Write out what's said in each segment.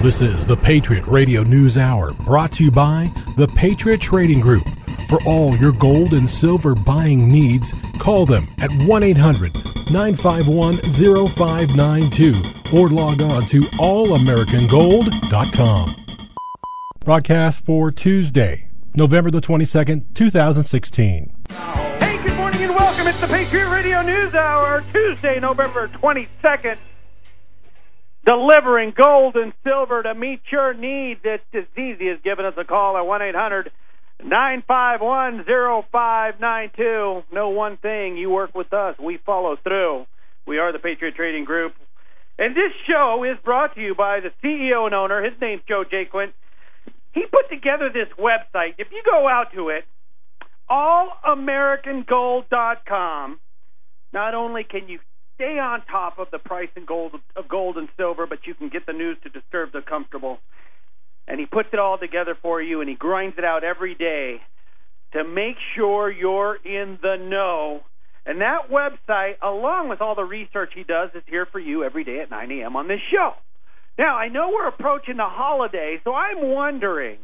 This is the Patriot Radio News Hour brought to you by the Patriot Trading Group. For all your gold and silver buying needs, call them at 1 800 951 0592 or log on to allamericangold.com. Broadcast for Tuesday, November the 22nd, 2016. Hey, good morning and welcome. It's the Patriot Radio News Hour, Tuesday, November 22nd. Delivering gold and silver to meet your needs. It's as easy as giving us a call at 1 800 951 0592. Know one thing you work with us, we follow through. We are the Patriot Trading Group. And this show is brought to you by the CEO and owner. His name's Joe Jaquint. He put together this website. If you go out to it, allamericangold.com, not only can you stay on top of the price and gold of gold and silver, but you can get the news to disturb the comfortable. And he puts it all together for you, and he grinds it out every day to make sure you're in the know. And that website, along with all the research he does, is here for you every day at 9 a.m. on this show. Now, I know we're approaching the holiday, so I'm wondering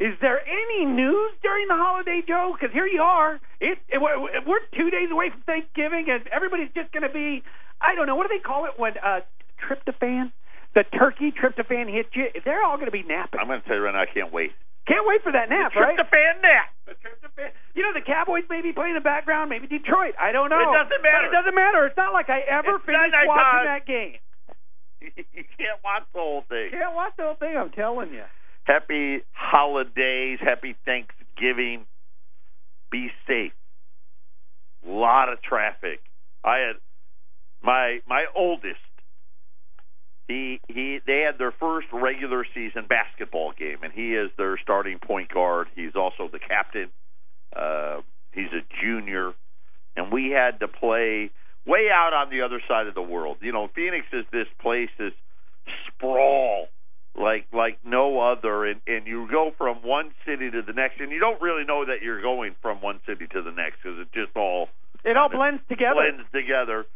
is there any news during the holiday, Joe? Because here you are. It, it, we're two days away from Thanksgiving, and everybody's just going to be, I don't know, what do they call it when uh, tryptophan? The turkey tryptophan hits you. They're all going to be napping. I'm going to tell you right now, I can't wait. Can't wait for that nap, the right? Tryptophan nap. The tryptophan. You know, the Cowboys may be playing in the background, maybe Detroit. I don't know. It doesn't matter. But it doesn't matter. It's not like I ever It's finished watching time. that game. you can't watch the whole thing. Can't watch the whole thing. I'm telling you. Happy holidays. Happy Thanksgiving. Be safe. A lot of traffic. I had my my oldest. He he. They had their first regular season basketball game, and he is their starting point guard. He's also the captain. Uh, he's a junior, and we had to play way out on the other side of the world. You know, Phoenix is this place is sprawl like like no other and and you go from one city to the next and you don't really know that you're going from one city to the next because it just all It all blends together. blends together.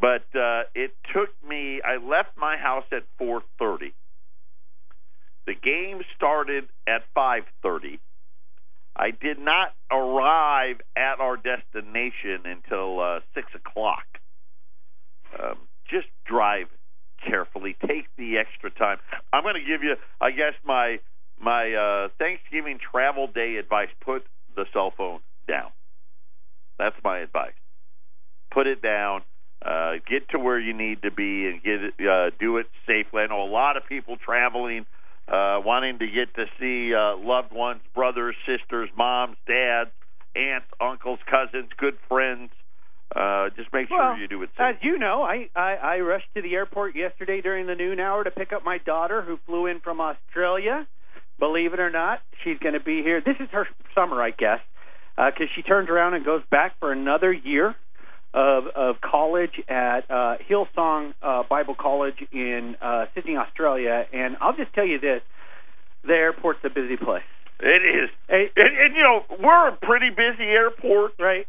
But uh it took me i left my house at 4:30 the game started at 5:30 i did not arrive at our destination until uh six o'clock. Um just drive carefully. Take the extra time. I'm going to give you, I guess, my my uh, Thanksgiving travel day advice. Put the cell phone down. That's my advice. Put it down. Uh, get to where you need to be and get it, uh, do it safely. I know a lot of people traveling, uh, wanting to get to see uh, loved ones, brothers, sisters, moms, dads, aunts, uncles, cousins, good friends. Uh, just make sure Well, you do it safe. As you know, I, I I rushed to the airport yesterday during the noon hour to pick up my daughter who flew in from Australia. Believe it or not, she's going to be here. This is her summer, I guess, because she turns around and goes back for another year of of college at uh, Hillsong uh, Bible College in uh, Sydney, Australia. And I'll just tell you this: the airport's a busy place, It is. Hey, And, and you know, we're a pretty busy airport, right?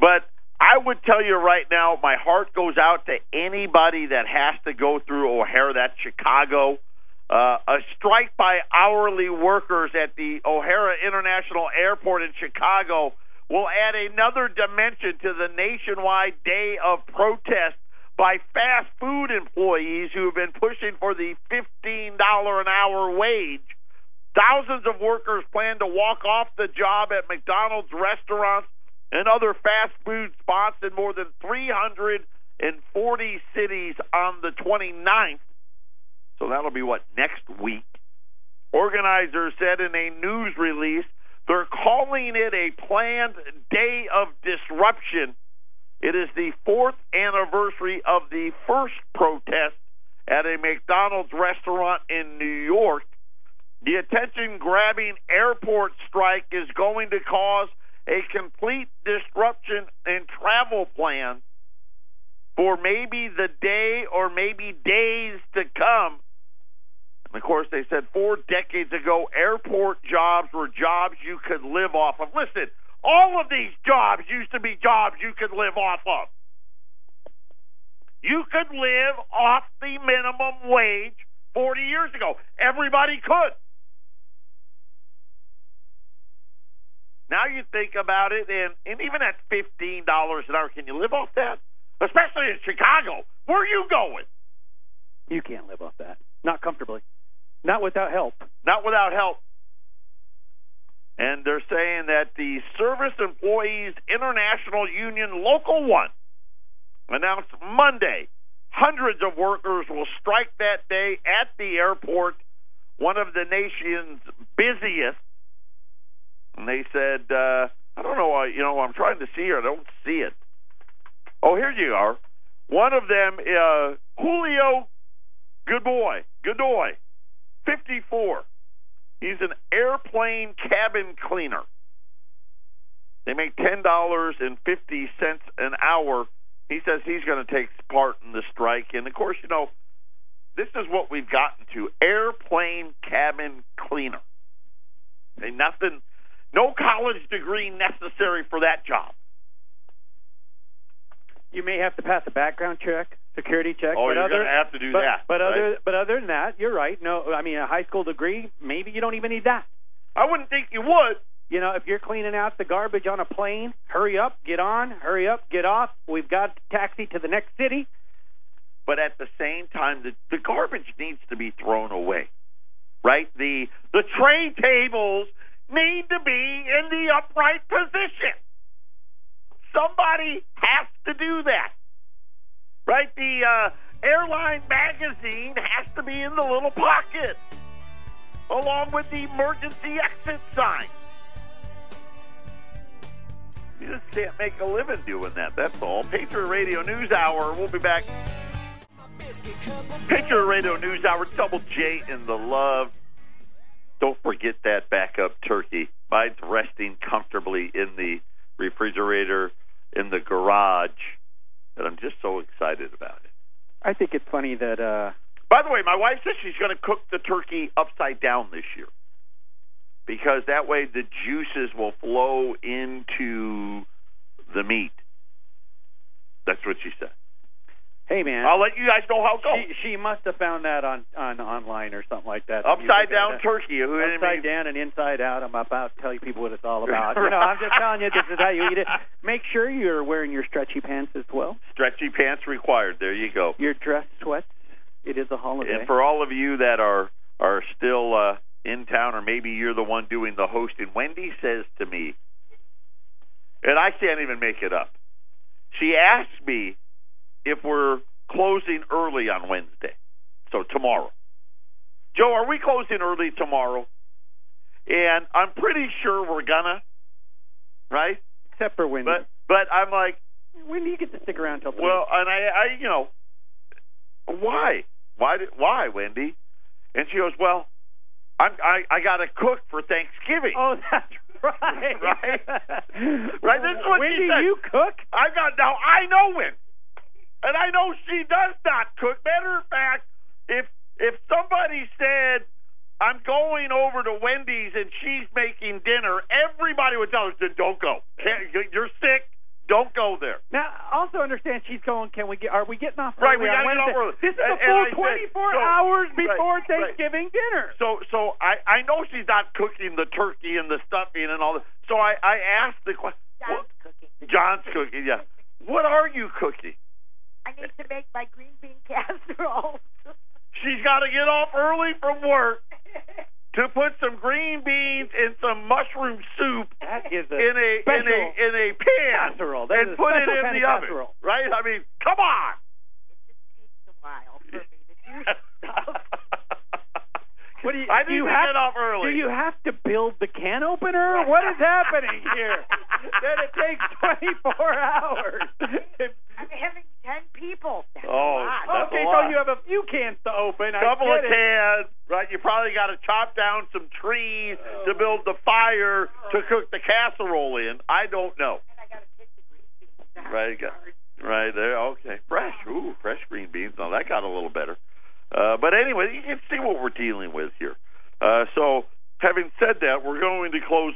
but I would tell you right now, my heart goes out to anybody that has to go through O'Hare, that's Chicago. Uh, a strike by hourly workers at the O'Hare International Airport in Chicago will add another dimension to the nationwide day of protest by fast food employees who have been pushing for the $15 an hour wage. Thousands of workers plan to walk off the job at McDonald's restaurants and other fast food spots in more than 340 cities on the 29th. So that'll be what, next week? Organizers said in a news release they're calling it a planned day of disruption. It is the fourth anniversary of the first protest at a McDonald's restaurant in New York. The attention grabbing airport strike is going to cause a complete disruption in travel plans for maybe the day or maybe days to come. And of course, they said four decades ago, airport jobs were jobs you could live off of. Listen, all of these jobs used to be jobs you could live off of. You could live off the minimum wage 40 years ago. Everybody could. Now you think about it, and, and even at $15 an hour, can you live off that? Especially in Chicago. Where are you going? You can't live off that. Not comfortably. Not without help. Not without help. And they're saying that the Service Employees International Union Local 1 announced Monday hundreds of workers will strike that day at the airport, one of the nation's busiest. And they said, uh, I don't know, why, you know, I'm trying to see here. I don't see it. Oh, here you are. One of them, uh, Julio good boy, good boy, 54. He's an airplane cabin cleaner. They make ten dollars and fifty cents an hour. He says he's going to take part in the strike, and of course, you know, this is what we've gotten to: airplane cabin cleaner. And nothing, no college degree necessary for that job. You may have to pass a background check, security check. Oh, but you're other, going to have to do but, that. But right? other, but other than that, you're right. No, I mean a high school degree, maybe you don't even need that. I wouldn't think you would. You know, if you're cleaning out the garbage on a plane, hurry up, get on, hurry up, get off. We've got to taxi to the next city. But at the same time, the, the garbage needs to be thrown away, right? The the tray tables need to be in the upright position. Somebody has to do that, right? The uh, airline magazine has to be in the little pocket, along with the emergency exit sign. You just can't make a living doing that. That's all. Patriot Radio News Hour. We'll be back. Patriot Radio News Hour. Double J in the love. Don't forget that backup turkey. Mine's resting comfortably in the refrigerator in the garage, and I'm just so excited about it. I think it's funny that uh By the way, my wife says she's going to cook the turkey upside down this year because that way the juices will flow into the meat. That's what she said. Hey man, I'll let you guys know how it goes. she, she must have found that on on online or something like that. Upside down look at turkey. Who Upside down and inside out. I'm about to tell you people what it's all about. You know, I'm just telling you this is how you eat it. Make sure you're wearing your stretchy pants as well. Stretchy pants required. There you go. Your dress sweats. It is a holiday. And for all of you that are are still uh, in town, or maybe you're the one doing the hosting, Wendy says to me, and I can't even make it up. She asked me if we're closing early on Wednesday, so tomorrow. Joe, are we closing early tomorrow? And I'm pretty sure we're gonna, right? Except for Wendy. But but I'm like, Wendy, you get to stick around till well, and I, I, you know, why, why, why, Wendy? And she goes, well, I'm, I, I got to cook for Thanksgiving. oh, that's right. Right? Right, this is what she Wendy, said. you cook? I got now. I know Wendy, and I know she does not cook. Matter of fact, if if somebody said. I'm going over to Wendy's and she's making dinner. Everybody would tell her, "Don't go. You're sick. Don't go there." Now, also understand she's going. Can we get? Are we getting off? Right, early we on gotta get Wednesday? off early. This is a and I full said- 24 so- hours before right. Thanksgiving dinner. So, so I I know she's not cooking the turkey and the stuffing and all that. So I I asked the question. John's cooking. John's cooking. Yeah. What are you cooking? I need to make my green bean casserole. She's got to get off early from work to put some green beans and some mushroom soup That is a in a in a in a pan casserole. That and a put it in the oven. casserole. Right? I mean, come on. it just takes a while for me to do stuff. What do you? I do you have, get off early. Do you have to build the can opener? What is happening here? that it takes 24 hours. I'm having ten people. That's Oh, a lot. that's okay, a so you have a few cans to open. I couple get of it. cans, right? You probably got to chop down some trees to build the fire to cook the casserole in. I don't know. And I got to pick the green beans. That's Right, got- hard. Right there, okay. Fresh, ooh, fresh green beans. Now that got a little better. Uh, but anyway, you can see what we're dealing with here. Uh, so, having said that, we're going to close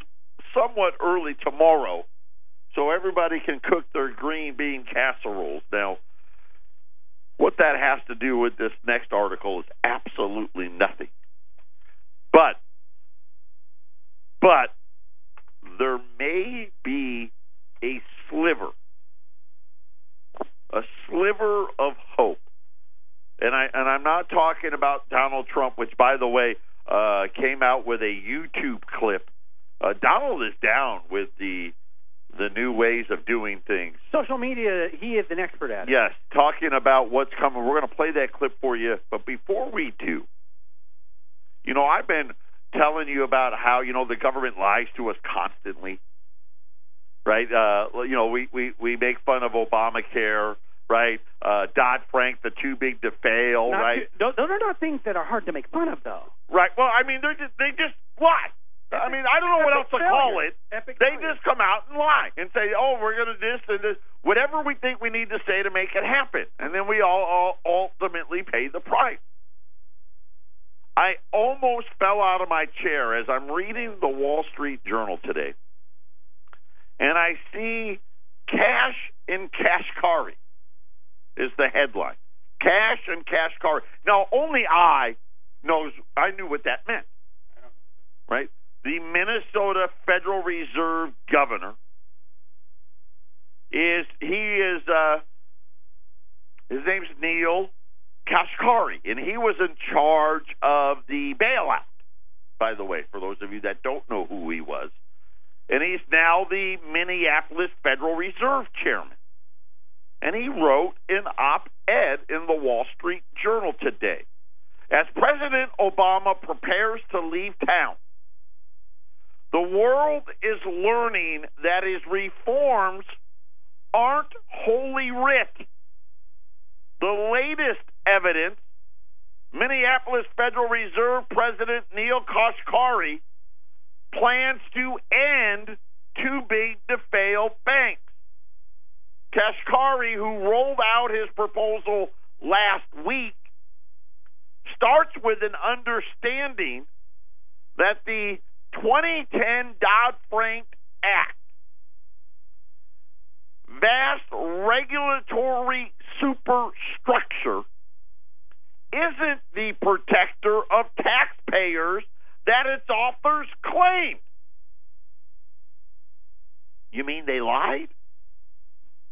somewhat early tomorrow, so everybody can cook their green bean casseroles. Now, what that has to do with this next article is absolutely nothing. But, but there may be a sliver, a sliver of hope. And I and I'm not talking about Donald Trump, which, by the way, uh, came out with a YouTube clip. Uh, Donald is down with the the new ways of doing things. Social media, he is an expert at it. Yes, talking about what's coming. We're going to play that clip for you. But before we do, you know, I've been telling you about how you know the government lies to us constantly, right? Uh, you know, we we we make fun of Obamacare, right? Uh, Dodd Frank, the too big to fail, Not right? too- those, are not things that are hard to make fun of, though. Right. Well, I mean, they're just they just lie. I mean, I don't know what else to call it. Epic They failure. just come out and lie and say, "Oh, we're going to this and this," whatever we think we need to say to make it happen, and then we all, all ultimately pay the price. I almost fell out of my chair as I'm reading the Wall Street Journal today, and I see cash in Kashkari is the headline. Cash and Kashkari. Now, only I knows. I knew what that meant, right? The Minnesota Federal Reserve governor is he is uh, his name's Neel Kashkari, and he was in charge of the bailout. By the way, for those of you that don't know who he was, and he's now the Minneapolis Federal Reserve chairman. And he wrote an op-ed in the Wall Street Journal today. As President Obama prepares to leave town, the world is learning that his reforms aren't holy writ. The latest evidence Minneapolis Federal Reserve President Neel Kashkari plans to end too big to fail banks. Kashkari, who rolled out his proposal last week, starts with an understanding that the 2010 Dodd Frank Act, vast regulatory superstructure, isn't the protector of taxpayers that its authors claim. You mean they lied?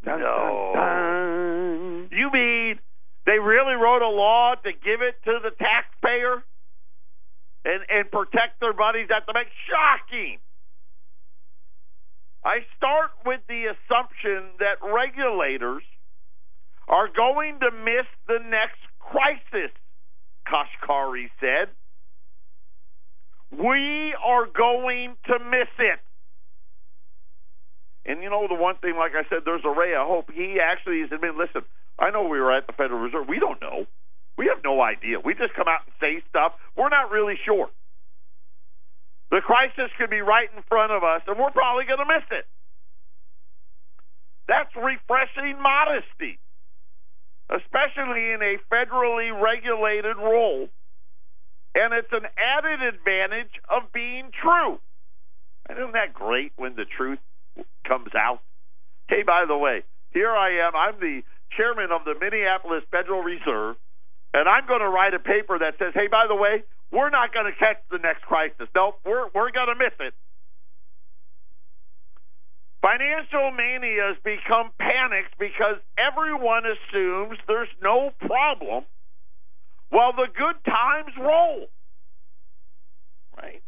Dun, No. dun, dun. You mean they really wrote a law to give it to the taxpayer and and protect their buddies at the bank? Shocking. I start with the assumption that regulators are going to miss the next crisis, Kashkari said. We are going to miss it. And you know the one thing, like I said, there's a ray of hope. He actually has admitted, listen, I know we were at the Federal Reserve. We don't know. We have no idea. We just come out and say stuff. We're not really sure. The crisis could be right in front of us, and we're probably going to miss it. That's refreshing modesty, especially in a federally regulated role. And it's an added advantage of being true. And isn't that great when the truth comes out? Hey, by the way, here I am. I'm the chairman of the Minneapolis Federal Reserve, and I'm going to write a paper that says, hey, by the way, we're not going to catch the next crisis. Nope, we're, we're going to miss it. Financial mania has become panicked because everyone assumes there's no problem while the good times roll. Right?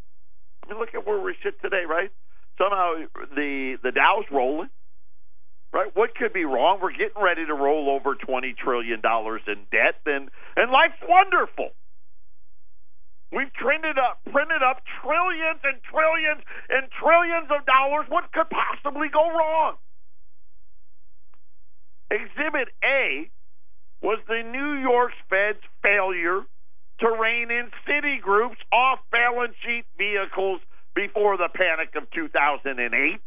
I mean, look at where we sit today, right? Somehow the the Dow's rolling. Right? What could be wrong? We're getting ready to roll over twenty trillion dollars in debt, and and life's wonderful. We've trended up, printed up trillions and trillions and trillions of dollars. What could possibly go wrong? Exhibit A was the New York Fed's failure to rein in Citigroup's off balance sheet vehicles before the panic of 2008.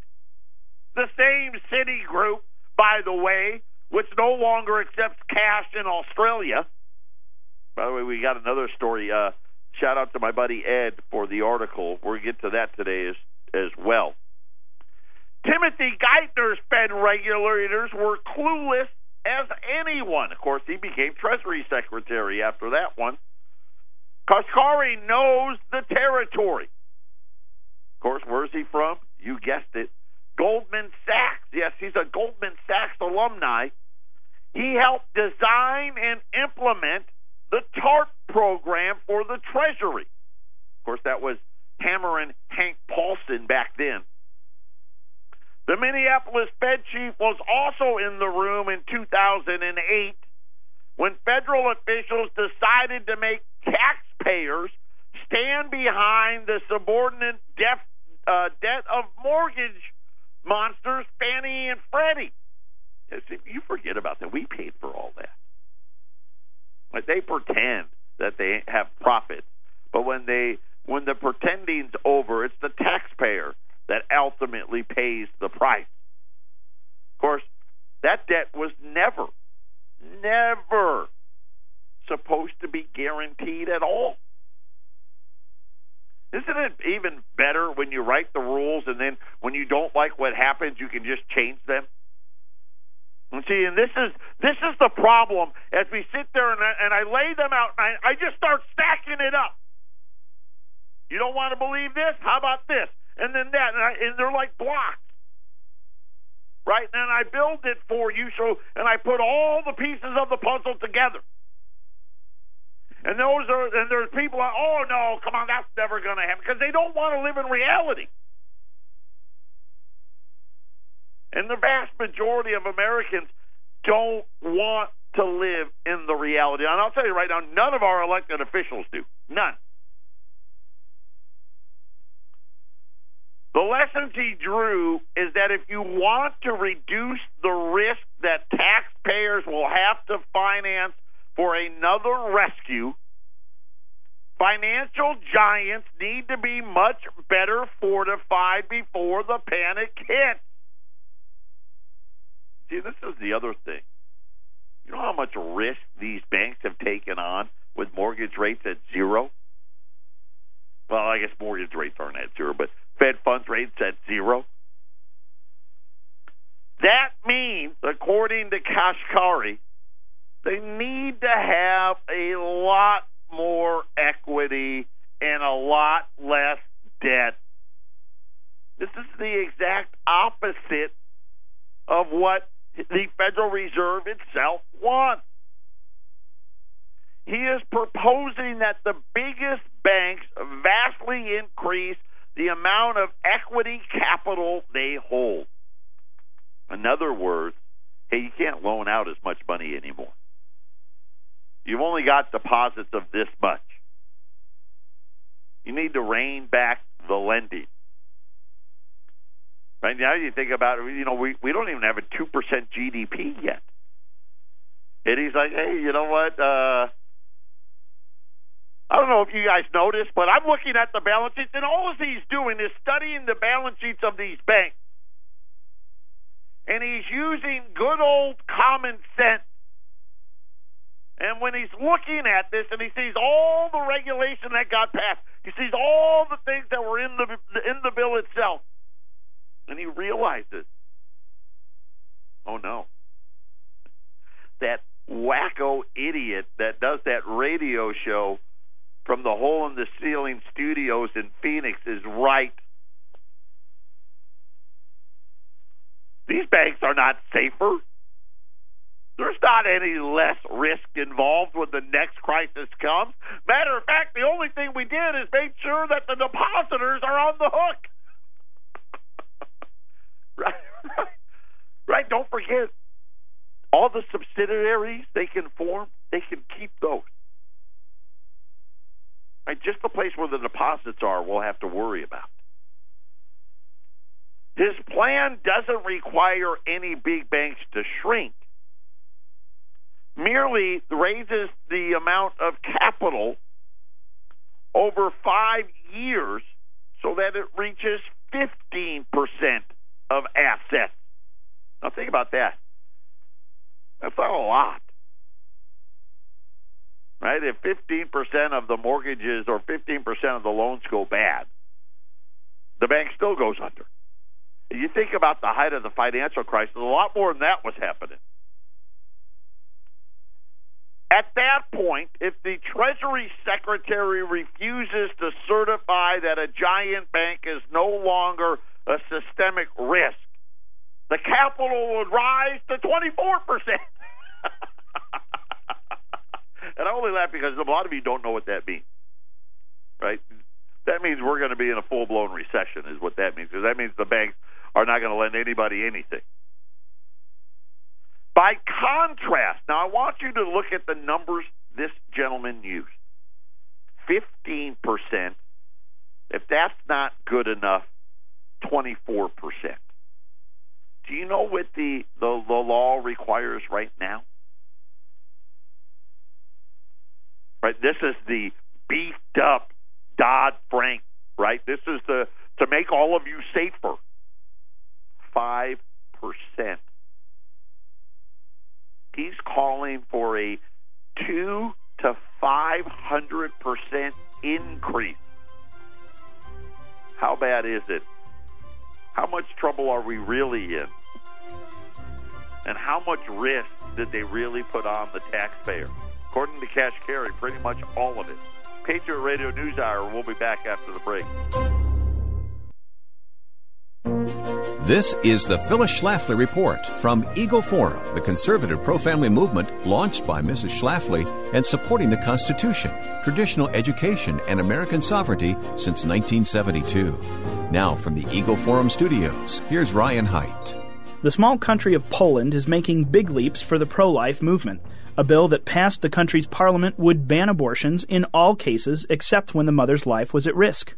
The same Citigroup, by the way, which no longer accepts cash in Australia. By the way, we got another story. Uh, shout out to my buddy Ed for the article. We'll get to that today as, as well. Timothy Geithner's Fed regulators were clueless as anyone. Of course, he became Treasury Secretary after that one. Kashkari knows the territory. Of course, where's he from? You guessed it. Goldman Sachs. Yes, he's a Goldman Sachs alumni. He helped design and implement the TARP program for the Treasury. Of course, that was hammering Hank Paulson back then. The Minneapolis Fed chief was also in the room in 2008 when federal officials decided to make taxpayers stand behind the subordinate def, uh, debt of mortgage monsters, Fannie and Freddie. You forget about that. We paid for all that. Like they pretend that they have profits, but when they when the pretending's over, it's the taxpayer that ultimately pays the price. Of course, that debt was never, never supposed to be guaranteed at all. Isn't it even better when you write the rules and then when you don't like what happens, you can just change them? And see, and this is this is the problem as we sit there and I, and I lay them out and I, I just start stacking it up. You don't want to believe this? How about this? And then that, and, I, and they're like blocks, right? And I build it for you, so and I put all the pieces of the puzzle together. And those are and there's people like, oh no, come on, that's never going to happen because they don't want to live in reality. And the vast majority of Americans don't want to live in the reality. And I'll tell you right now, none of our elected officials do. None. The lessons he drew is that if you want to reduce the risk that taxpayers will have to finance for another rescue, financial giants need to be much better fortified before the panic hits. See, this is the other thing. You know how much risk these banks have taken on with mortgage rates at zero? Well, I guess mortgage rates aren't at zero, but Fed funds rates at zero. That means, according to Kashkari, they need to have a lot more equity and a lot less debt. This is the exact opposite of what the Federal Reserve itself wants. He is proposing that the biggest banks vastly increase the amount of equity capital they hold. In other words, hey, you can't loan out as much money anymore. You've only got deposits of this much. You need to rein back the lending. Right now, you think about it. You know, we we don't even have a two percent GDP yet. And he's like, hey, you know what? Uh, I don't know if you guys noticed, but I'm looking at the balance sheets, and all he's doing is studying the balance sheets of these banks. And he's using good old common sense. And when he's looking at this and he sees all the regulation that got passed, he sees all the things that were in the in the bill itself, and he realizes, oh no, that wacko idiot that does that radio show from the hole in the ceiling studios in Phoenix is right. These banks are not safer. There's not any less risk involved when the next crisis comes. Matter of fact, the only thing we did is make sure that the depositors are on the hook. right, right. Don't forget, all the subsidiaries they can form, they can keep those. Right? Just the place where the deposits are, we'll have to worry about. His plan doesn't require any big banks to shrink, merely raises the amount of capital over five years so that it reaches 15% of assets. Now, think about that. That's not a lot right? If 15% of the mortgages or 15% of the loans go bad, the bank still goes under. You think about the height of the financial crisis, a lot more than that was happening. At that point, if the Treasury Secretary refuses to certify that a giant bank is no longer a systemic risk, the capital would rise to 24%. and I only laugh because a lot of you don't know what that means, right? That means we're going to be in a full blown recession, is what that means. Because that means the banks are not going to lend anybody anything. By contrast, now I want you to look at the numbers this gentleman used. 15%. If that's not good enough, 24%. Do you know what the, the, the law requires right now? Right, this is the beefed up Dodd Frank, right? This is the to make all of you safer. Five percent. He's calling for a two to five hundred percent increase. How bad is it? How much trouble are we really in? And how much risk did they really put on the taxpayer? According to Cash Carry, pretty much all of it. Patriot Radio News Hour. We'll be back after the break. This is the Phyllis Schlafly Report from Eagle Forum, the conservative pro family movement launched by Mrs. Schlafly and supporting the Constitution, traditional education, and American sovereignty since 1972. Now, from the Eagle Forum studios, here's Ryan Haidt. The small country of Poland is making big leaps for the pro life movement. A bill that passed the country's parliament would ban abortions in all cases except when the mother's life was at risk.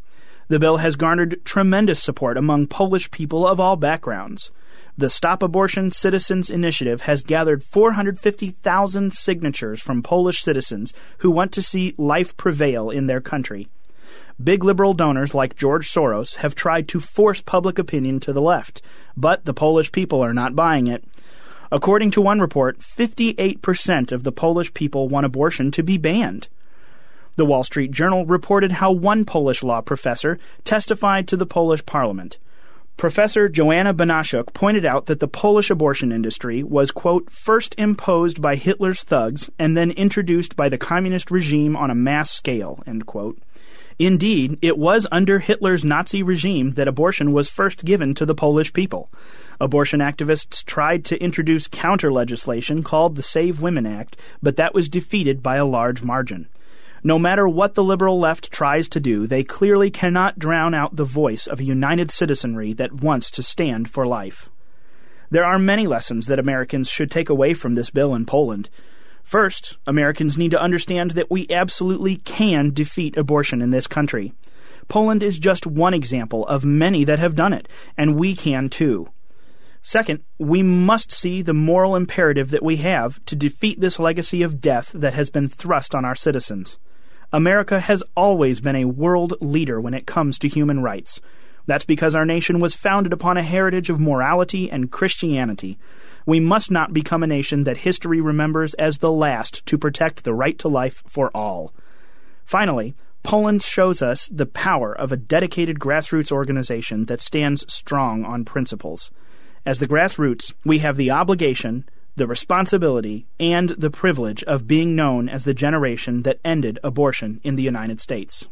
The bill has garnered tremendous support among Polish people of all backgrounds. The Stop Abortion Citizens Initiative has gathered 450,000 signatures from Polish citizens who want to see life prevail in their country. Big liberal donors like George Soros have tried to force public opinion to the left, but the Polish people are not buying it. According to one report, 58% of the Polish people want abortion to be banned. The Wall Street Journal reported how one Polish law professor testified to the Polish parliament. Professor Joanna Banasiuk pointed out that the Polish abortion industry was, quote, first imposed by Hitler's thugs and then introduced by the communist regime on a mass scale, end quote. Indeed, it was under Hitler's Nazi regime that abortion was first given to the Polish people. Abortion activists tried to introduce counter legislation called the Save Women Act, but that was defeated by a large margin. No matter what the liberal left tries to do, they clearly cannot drown out the voice of a united citizenry that wants to stand for life. There are many lessons that Americans should take away from this bill in Poland. First, Americans need to understand that we absolutely can defeat abortion in this country. Poland is just one example of many that have done it, and we can too. Second, we must see the moral imperative that we have to defeat this legacy of death that has been thrust on our citizens. America has always been a world leader when it comes to human rights. That's because our nation was founded upon a heritage of morality and Christianity. We must not become a nation that history remembers as the last to protect the right to life for all. Finally, Poland shows us the power of a dedicated grassroots organization that stands strong on principles. As the grassroots, we have the obligation the responsibility, and the privilege of being known as the generation that ended abortion in the United States.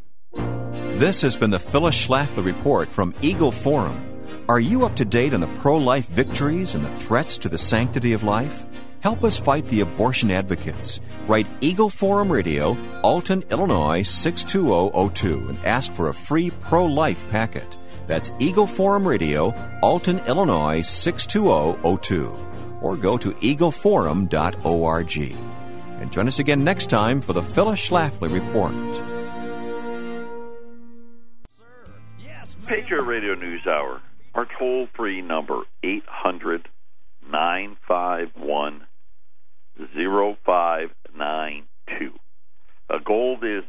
This has been the Phyllis Schlafly Report from Eagle Forum. Are you up to date on the pro life victories and the threats to the sanctity of life? Help us fight the abortion advocates. Write Eagle Forum Radio, Alton, Illinois 62002 and ask for a free pro life packet. That's Eagle Forum Radio, Alton, Illinois 62002 or go to eagleforum.org. And join us again next time for the Phyllis Schlafly Report. Patriot Radio News Hour. Our toll free number, 800 951 0592. Gold is,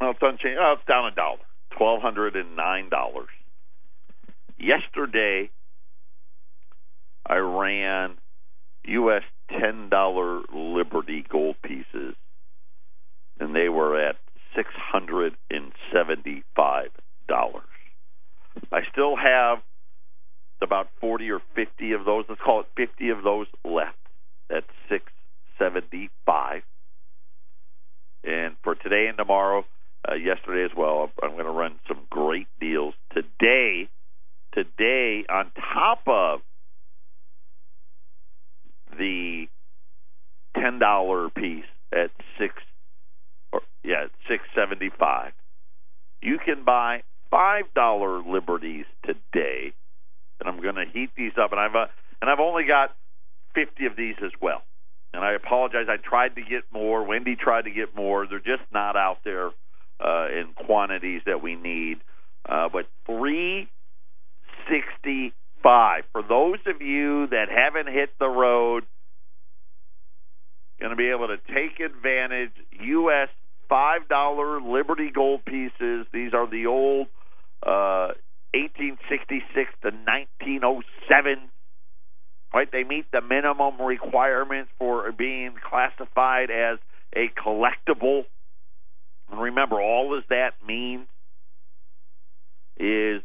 well, it's unchanged. Oh, it's down a dollar, $1,209. Yesterday, I ran U.S. $10 Liberty gold pieces, and they were at $675. I still have about 40 or 50 of those. Let's call it 50 of those left at 675. And for today and tomorrow, uh, yesterday as well, I'm going to run some great deals today. Today, on top of the ten dollar piece at six, or yeah, six seventy five. You can buy five dollar liberties today, and I'm going to heat these up, and I've uh, and I've only got fifty of these as well. And I apologize. I tried to get more. Wendy tried to get more. They're just not out there uh, in quantities that we need. Uh, but three sixty five for those of you that haven't hit the road. Going to be able to take advantage. U.S. five dollar Liberty gold pieces. These are the old uh, 1866 to 1907. Right, they meet the minimum requirements for being classified as a collectible. And remember, all as that means is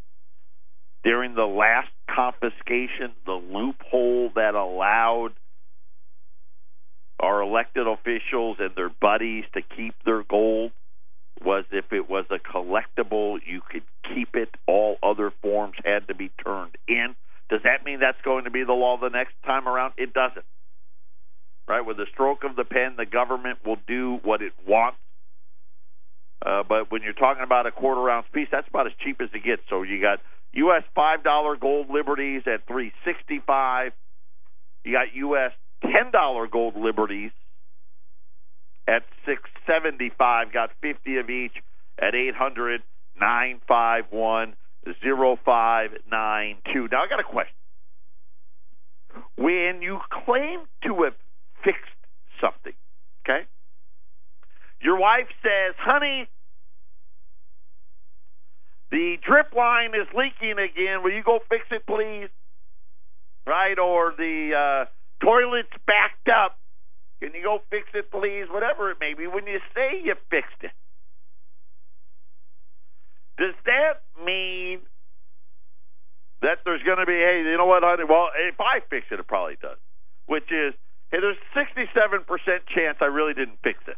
during the last confiscation, the loophole that allowed our elected officials and their buddies to keep their gold was if it was a collectible, you could keep it. All other forms had to be turned in. Does that mean that's going to be the law the next time around? It doesn't. Right? With the stroke of the pen, the government will do what it wants. Uh, but when you're talking about a quarter ounce piece, that's about as cheap as it gets. So you got U.S. five dollar gold liberties at three sixty five. You got U.S. ten dollar gold liberties at six seventy five. Got fifty of each at eight hundred nine five one zero five nine two. Now I got a question. When you claim to have fixed something, okay? Your wife says, "Honey, the drip line is leaking again. Will you go fix it, please?" Right? Or the uh, toilet's backed up. Can you go fix it, please? Whatever it may be. When you say you fixed it, does that mean that there's going to be, hey, you know what, honey? Well, if I fix it, it probably does. Which is, hey, there's a 67% chance I really didn't fix it.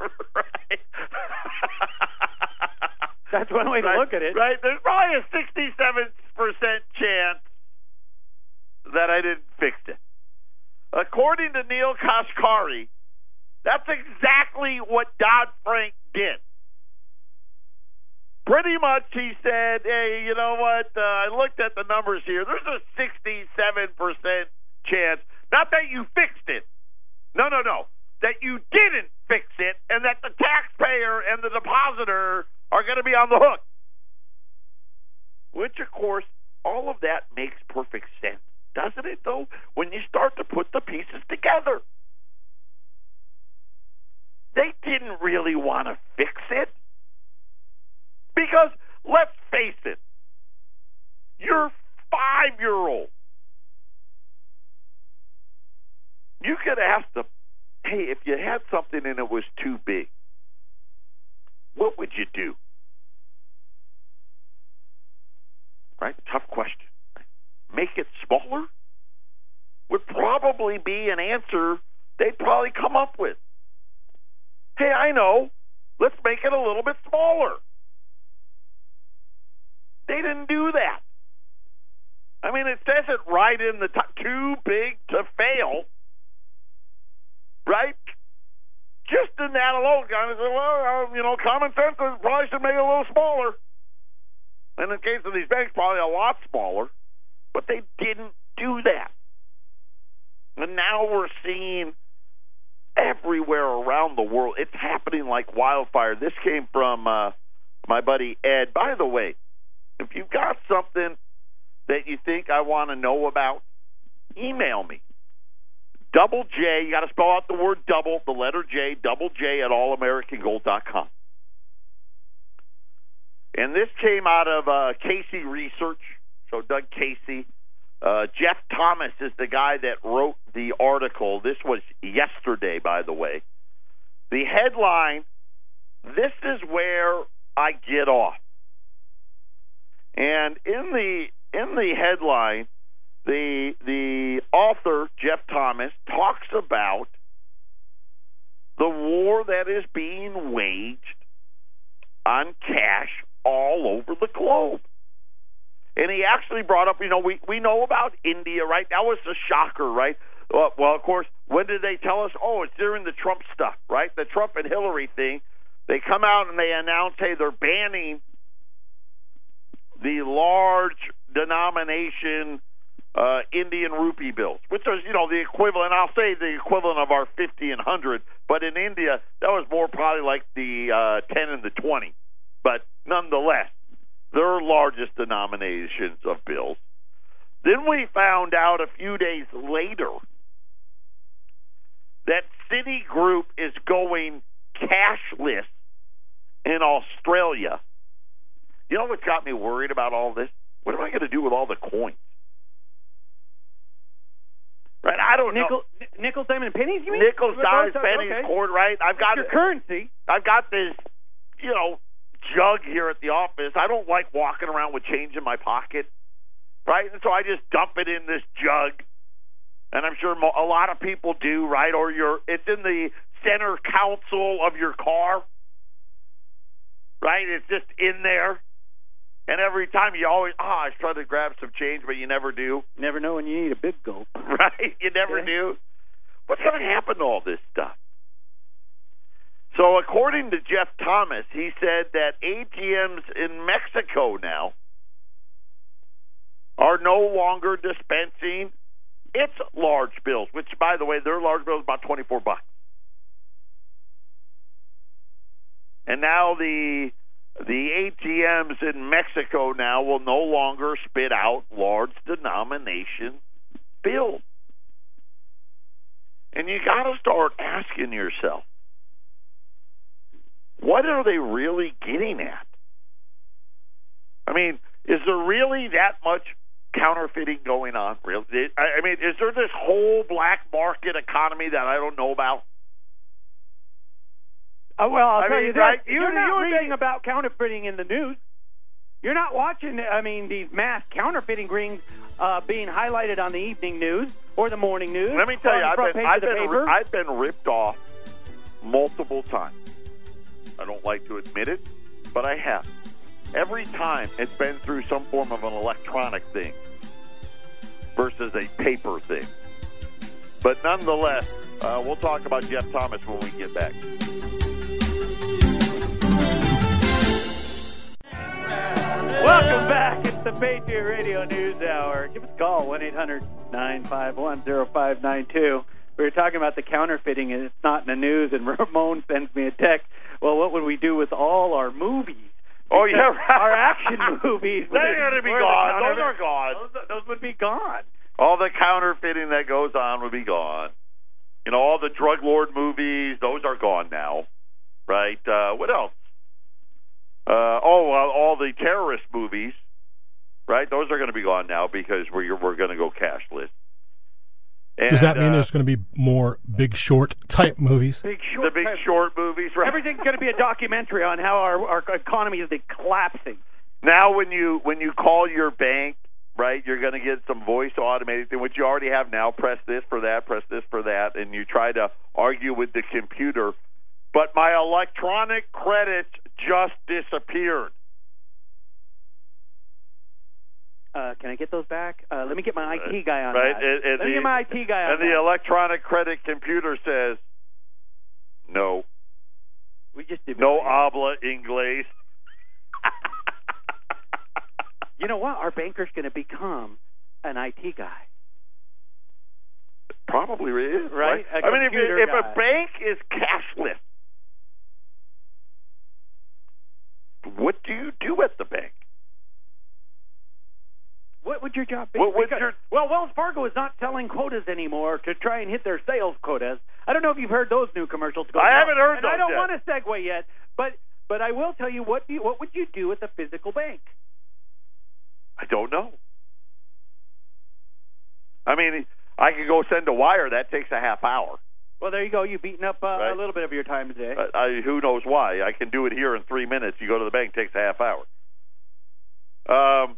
right? That's one way to right, look at it. Right? There's probably a 67% chance that I didn't fix it. According to Neel Kashkari, that's exactly what Dodd Frank did. Pretty much, he said, "Hey, you know what? Uh, I looked at the numbers here. There's a 67% chance, not that you fixed it. No, no, no, that you didn't fix it, and that the taxpayer and the depositor are going to be on the hook." Which, of course, all of that makes perfect sense, doesn't it? Though, when you start to put the pieces together, they didn't really want to fix it. Because let's face it, your five year old, you could ask them, hey, if you had something and it was too big, what would you do? Right? Tough question. Make it smaller? Would probably be an answer they'd probably come up with. Hey, I know. Let's make it a little bit smaller. They didn't do that. I mean, it says it right in the top. Too big to fail. Right? Just in that alone, kind of said, well, you know, common sense is probably should make it a little smaller. And in the case of these banks, probably a lot smaller. But they didn't do that. And now we're seeing everywhere around the world. It's happening like wildfire. This came from uh, my buddy Ed. By the way, if you've got something that you think I want to know about, email me. Double J, you got to spell out the word double, the letter J, double J at allamericangold.com. And this came out of uh, Casey Research, so Doug Casey. Uh, Jeff Thomas is the guy that wrote the article. This was yesterday, by the way. The headline This is where I get off. And in the in the headline, the the author Jeff Thomas talks about the war that is being waged on cash all over the globe. And he actually brought up, you know, we we know about India, right? That was a shocker, right? Well, well, of course, when did they tell us? Oh, it's during the Trump stuff, right? The Trump and Hillary thing. They come out and they announce, hey, they're banning the large denomination uh, Indian rupee bills, which is, you know, the equivalent, I'll say the equivalent of our 50 and 100, but in India, that was more probably like the uh, 10 and the 20. But nonetheless, their largest denominations of bills. Then we found out a few days later that Citigroup is going cashless in Australia. You know what's got me worried about all this? What am I going to do with all the coins? Right, I don't Nickel, know. n- nickel, diamond, and pennies. You mean Nickels, dimes, pennies, okay. cord. Right, I've got Your currency. I've got this, you know, jug here at the office. I don't like walking around with change in my pocket, right? And so I just dump it in this jug, and I'm sure mo- a lot of people do, right? Or you're, it's in the center console of your car, right? It's just in there, and every time you always, ah, I try to grab some change, but you never do, Never know when you need a big gulp. right? You never Yeah. do. What's going to happen to all this stuff? So, according to Jeff Thomas, he said that ATMs in Mexico now are no longer dispensing its large bills, which, by the way, their large bill is about twenty-four bucks. And now the the ATMs in Mexico now will no longer spit out large denomination bills. And you got to start asking yourself, what are they really getting at? I mean, is there really that much counterfeiting going on? Really? I I mean, is there this whole black market economy that I don't know about? Oh, well, I'll I tell mean, you this: right, you- you're not you- reading about counterfeiting in the news. You're not watching. I mean, these mass counterfeiting rings uh, being highlighted on the evening news or the morning news. Let me tell or you, on the I've been, I've been. I've been ripped off multiple times. I don't like to admit it, but I have. Every time it's been through some form of an electronic thing versus a paper thing. But nonetheless, uh, we'll talk about Jeff Thomas when we get back. Welcome back. It's the Patriot Radio News Hour. Give us a call, 1 800 951 0592. We were talking about the counterfeiting, and it's not in the news, and Ramon sends me a text. Well, what would we do with all our movies? Oh, yeah, Because Our action movies. They're going to be gone. Those are gone. Those, those would be gone. All the counterfeiting that goes on will be gone. You know, all the drug lord movies, those are gone now, right? Uh, what else? Uh, oh, uh, all the terrorist movies, right? Those are going to be gone now because we're we're going to go cashless. And, Does that mean uh, there's going to be more Big Short type movies? Big short the short. big short movies? Right? Everything's going to be a documentary on how our, our economy is collapsing. Now, when you when you call your bank, right, you're going to get some voice automated thing, which you already have now. Press this for that, press this for that, and you try to argue with the computer. But my electronic credits just disappeared. Uh, can I get those back? Uh, let me get my IT guy on right? that. And, and let me the, get my IT guy on and the electronic credit computer says, no, we just did no habla inglés. You know what? Our banker's going to become an IT guy. Probably is Right? I mean, if if a bank is cashless, what do you do at the bank? What would your job be? What would Because- your- well, Wells Fargo is not selling quotas anymore to try and hit their sales quotas. I don't know if you've heard those new commercials. Going I haven't heard and those I don't yet. want to segue yet, but but I will tell you what do you, what would you do at the physical bank? I don't know. I mean, I could go send a wire. That takes a half hour. Well, there you go. You've beaten up uh, Right. a little bit of your time today. I, I, who knows why? I can do it here in three minutes. You go to the bank, takes a half hour. Um,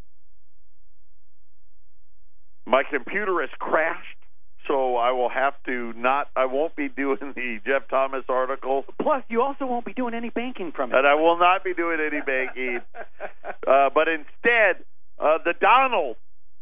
my computer has crashed, so I will have to not. I won't be doing the Jeff Thomas article, Plus, you also won't be doing any banking from it. and I will not be doing any banking. Uh, but instead, uh, the Donald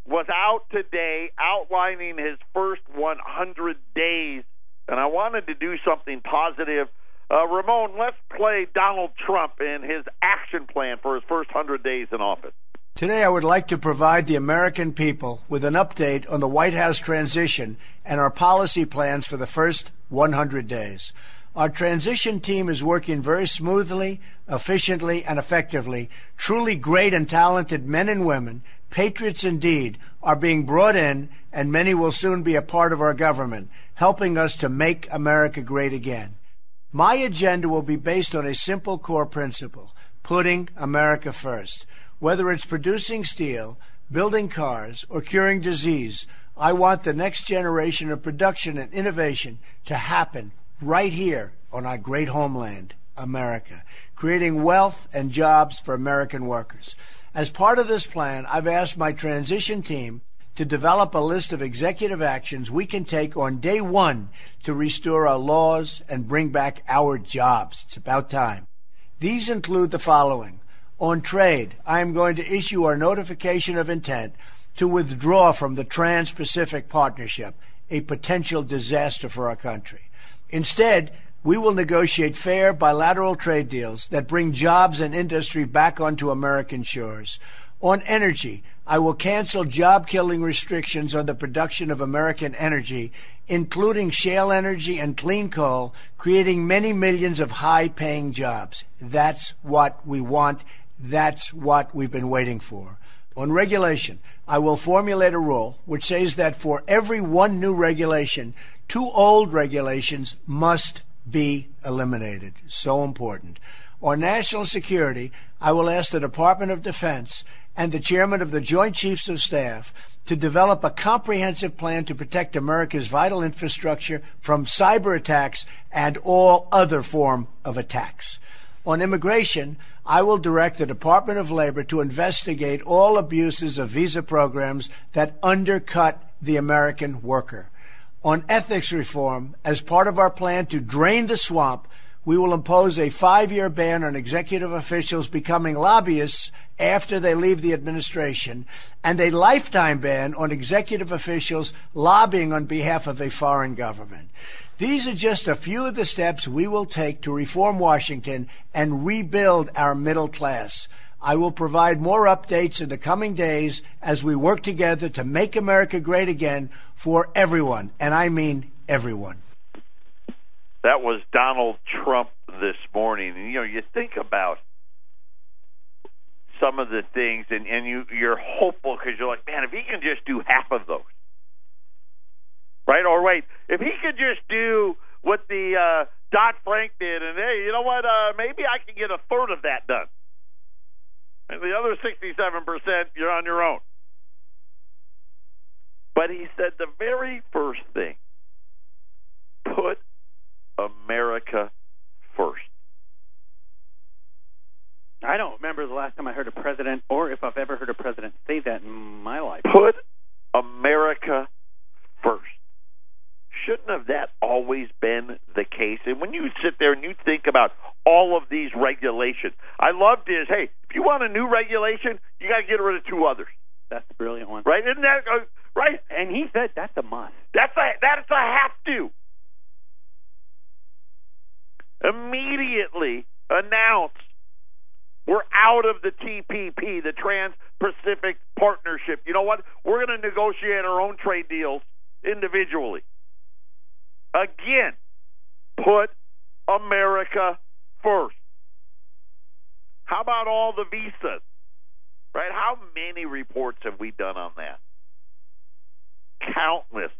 was out today outlining his first 100 days, and I wanted to do something positive. Uh, Ramon, let's play Donald Trump and his action plan for his first 100 days in office. Today, I would like to provide the American people with an update on the White House transition and our policy plans for the first 100 days. Our transition team is working very smoothly, efficiently, and effectively. Truly great and talented men and women, patriots indeed, are being brought in, and many will soon be a part of our government, helping us to make America great again. My agenda will be based on a simple core principle putting America first. Whether it's producing steel, building cars, or curing disease, I want the next generation of production and innovation to happen right here on our great homeland, America, creating wealth and jobs for American workers. As part of this plan, I've asked my transition team to develop a list of executive actions we can take on day one to restore our laws and bring back our jobs. It's about time. These include the following on trade, I am going to issue our notification of intent to withdraw from the Trans Pacific Partnership, a potential disaster for our country. Instead, we will negotiate fair bilateral trade deals that bring jobs and industry back onto American shores. On energy, I will cancel job killing restrictions on the production of American energy, including shale energy and clean coal, creating many millions of high paying jobs. That's what we want that's what we've been waiting for. On regulation, I will formulate a rule which says that for every one new regulation, two old regulations must be eliminated. So important. On national security, I will ask the Department of Defense and the chairman of the Joint Chiefs of Staff to develop a comprehensive plan to protect America's vital infrastructure from cyber attacks and all other form of attacks. On immigration, I will direct the Department of Labor to investigate all abuses of visa programs that undercut the American worker. On ethics reform, as part of our plan to drain the swamp, we will impose a five year ban on executive officials becoming lobbyists after they leave the administration and a lifetime ban on executive officials lobbying on behalf of a foreign government. These are just a few of the steps we will take to reform Washington and rebuild our middle class. I will provide more updates in the coming days as we work together to make America great again for everyone, and I mean everyone. That was Donald Trump this morning. And, you know, you think about some of the things, and, and you, you're hopeful because you're like, man, if he can just do half of those, right? Or wait, if he could just do what the uh, Frank did, and hey, you know what? Uh, maybe I can get a third of that done, and the other sixty-seven percent, you're on your own. But he said the very first thing: put America first. I don't remember the last time I heard a president, or if I've ever heard a president say that in my life. Put America first shouldn't have that always been the case? And when you sit there and you think about all of these regulations, I loved is hey, if you want a new regulation, you got to get rid of two others. That's a brilliant one, right? Isn't that uh, right? And he said that's a must. That's a that's a have to. Immediately announce we're out of the TPP, the Trans Pacific Partnership. You know what? We're going to negotiate our own trade deals individually. Again, put America first. How about all the visas? Right? How many reports have we done on that? Countless.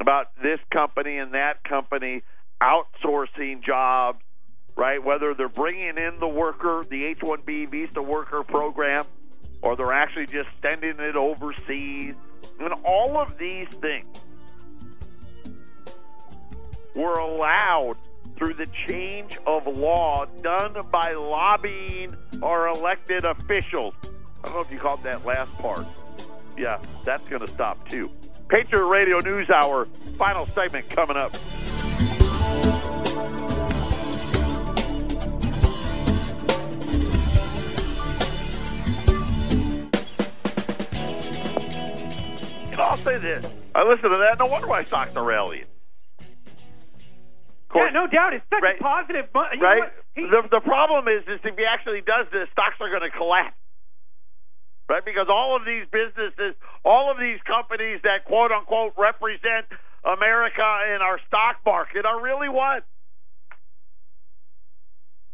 About this company and that company outsourcing jobs, right? Whether they're bringing in the worker, the H 1B visa worker program, or they're actually just sending it overseas. And all of these things were allowed through the change of law done by lobbying our elected officials. I don't know if you caught that last part. Yeah, that's going to stop too. Patriot Radio News Hour, final segment coming up. And I'll say this. I listen to that. No wonder why stocks are rallying. Yeah, no doubt. It's such Right. a positive. You right? He- The the problem is, is if he actually does this, stocks are going to collapse. Right? Because all of these businesses, all of these companies that quote unquote represent America and our stock market are really what?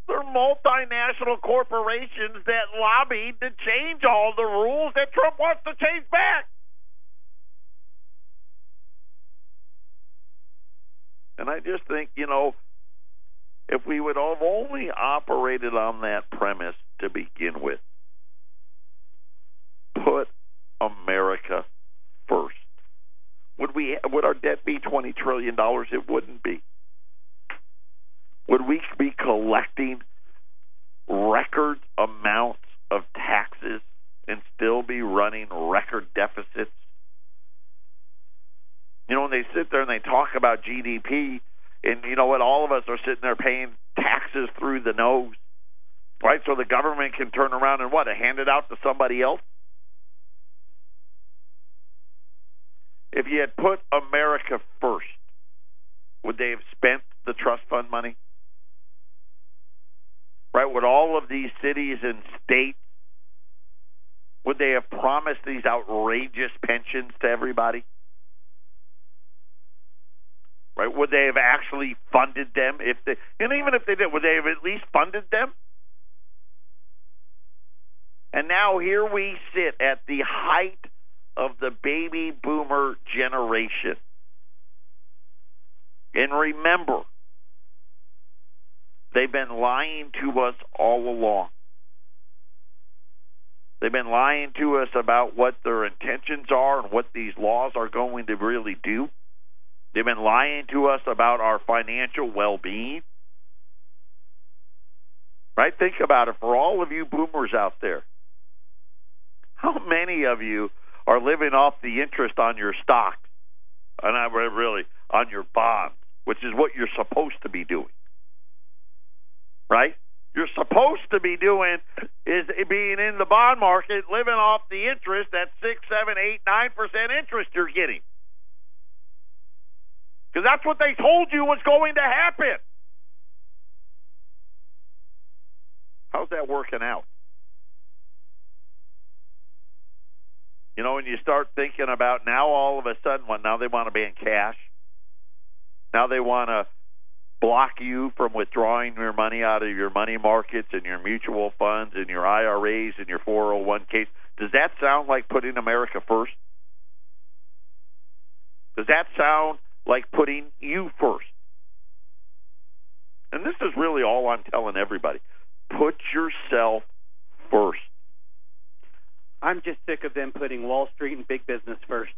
They're multinational corporations that lobbied to change all the rules that Trump wants to change back. And I just think, you know, if we would have only operated on that premise to begin with, put America first. Would we? Would our debt be twenty trillion dollars? It wouldn't be. Would we be collecting record amounts of taxes and still be running record deficits? You know, when they sit there and they talk about GDP, and you know what, all of us are sitting there paying taxes through the nose, right? So the government can turn around and what, hand it out to somebody else? If you had put America first, would they have spent the trust fund money? Right? Would all of these cities and states would they have promised these outrageous pensions to everybody? Right? Would they have actually funded them if they and even if they did, would they have at least funded them? And now here we sit at the height of the baby boomer generation. And remember, they've been lying to us all along. They've been lying to us about what their intentions are and what these laws are going to really do. They've been lying to us about our financial well being. Right? Think about it for all of you boomers out there. How many of you are living off the interest on your stocks? And uh, I really on your bonds, which is what you're supposed to be doing. Right? You're supposed to be doing is being in the bond market, living off the interest, that six, seven, eight, nine percent interest you're getting. Because that's what they told you was going to happen. How's that working out? You know, when you start thinking about now, all of a sudden, what now they want to ban cash. Now they want to block you from withdrawing your money out of your money markets and your mutual funds and your IRAs and your 401ks. Does that sound like putting America first? Does that sound like putting you first? And this is really all I'm telling everybody. Put yourself first. I'm just sick of them putting Wall Street and big business first.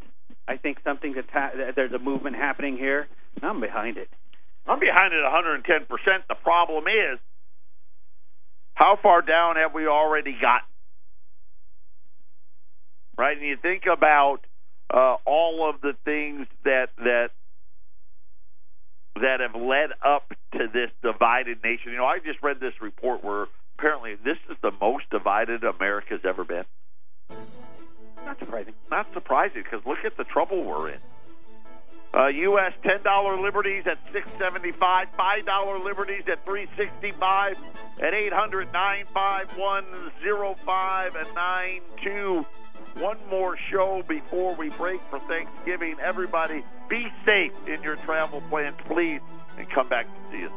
I think something that's ha- there's a movement happening here. I'm behind it. I'm behind it 110%. The problem is, how far down have we already gotten? Right? And you think about uh, all of the things that that that have led up to this divided nation. You know, I just read this report where apparently this is the most divided America's ever been. Not surprising. Not surprising because look at the trouble we're in. Uh, U.S. ten dollar liberties at six seventy five, five dollar liberties at three sixty five, at eight hundred nine five one zero five and nine two. One more show before we break for Thanksgiving. Everybody, be safe in your travel plans, please, and come back to see us.